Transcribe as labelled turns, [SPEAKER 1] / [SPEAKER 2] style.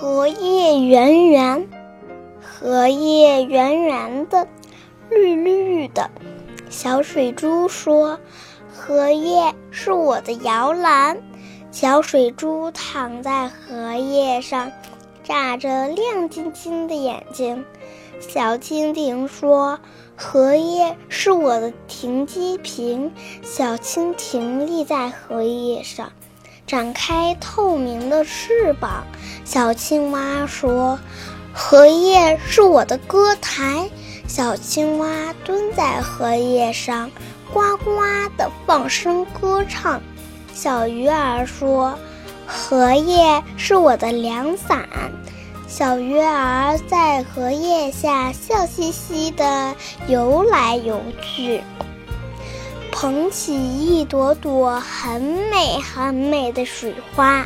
[SPEAKER 1] 荷叶圆圆，荷叶圆圆的，绿绿的。小水珠说：“荷叶是我的摇篮。”小水珠躺在荷叶上，眨着亮晶晶的眼睛。小蜻蜓说：“荷叶是我的停机坪。”小蜻蜓立在荷叶上。展开透明的翅膀，小青蛙说：“荷叶是我的歌台。”小青蛙蹲在荷叶上，呱呱地放声歌唱。小鱼儿说：“荷叶是我的凉伞。”小鱼儿在荷叶下笑嘻嘻地游来游去。捧起一朵朵很美很美的水花。